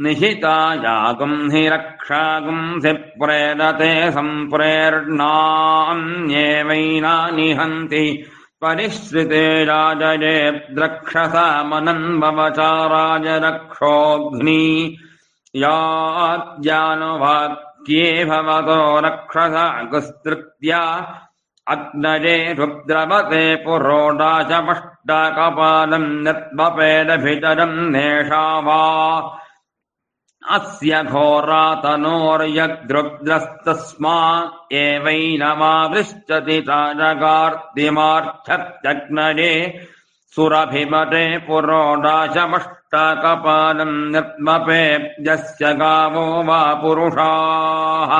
निहितायागम् हि रक्षागुंसि प्रेरते सम्प्रेर्णान्येवैना निहन्ति परिश्रिते राजये द्रक्षसामनन्वचाराय रक्षोऽघ्नि याद्यानुवाक्ये भवतो रक्षसागुस्तृत्या अग्नजे रुद्रवते पुरोडाचमष्टाकपालम् यत्वपेदभितरम् नेषा वा अस्य घोरातनोर्यग्रुद्रस्तस्मा एवैनमावृश्चति तारकार्तिमार्थत्यग्नजे सुरभिमते पुरोडाशमष्टाकपालम् यत्मपेऽप्यस्य गावो वा पुरुषाः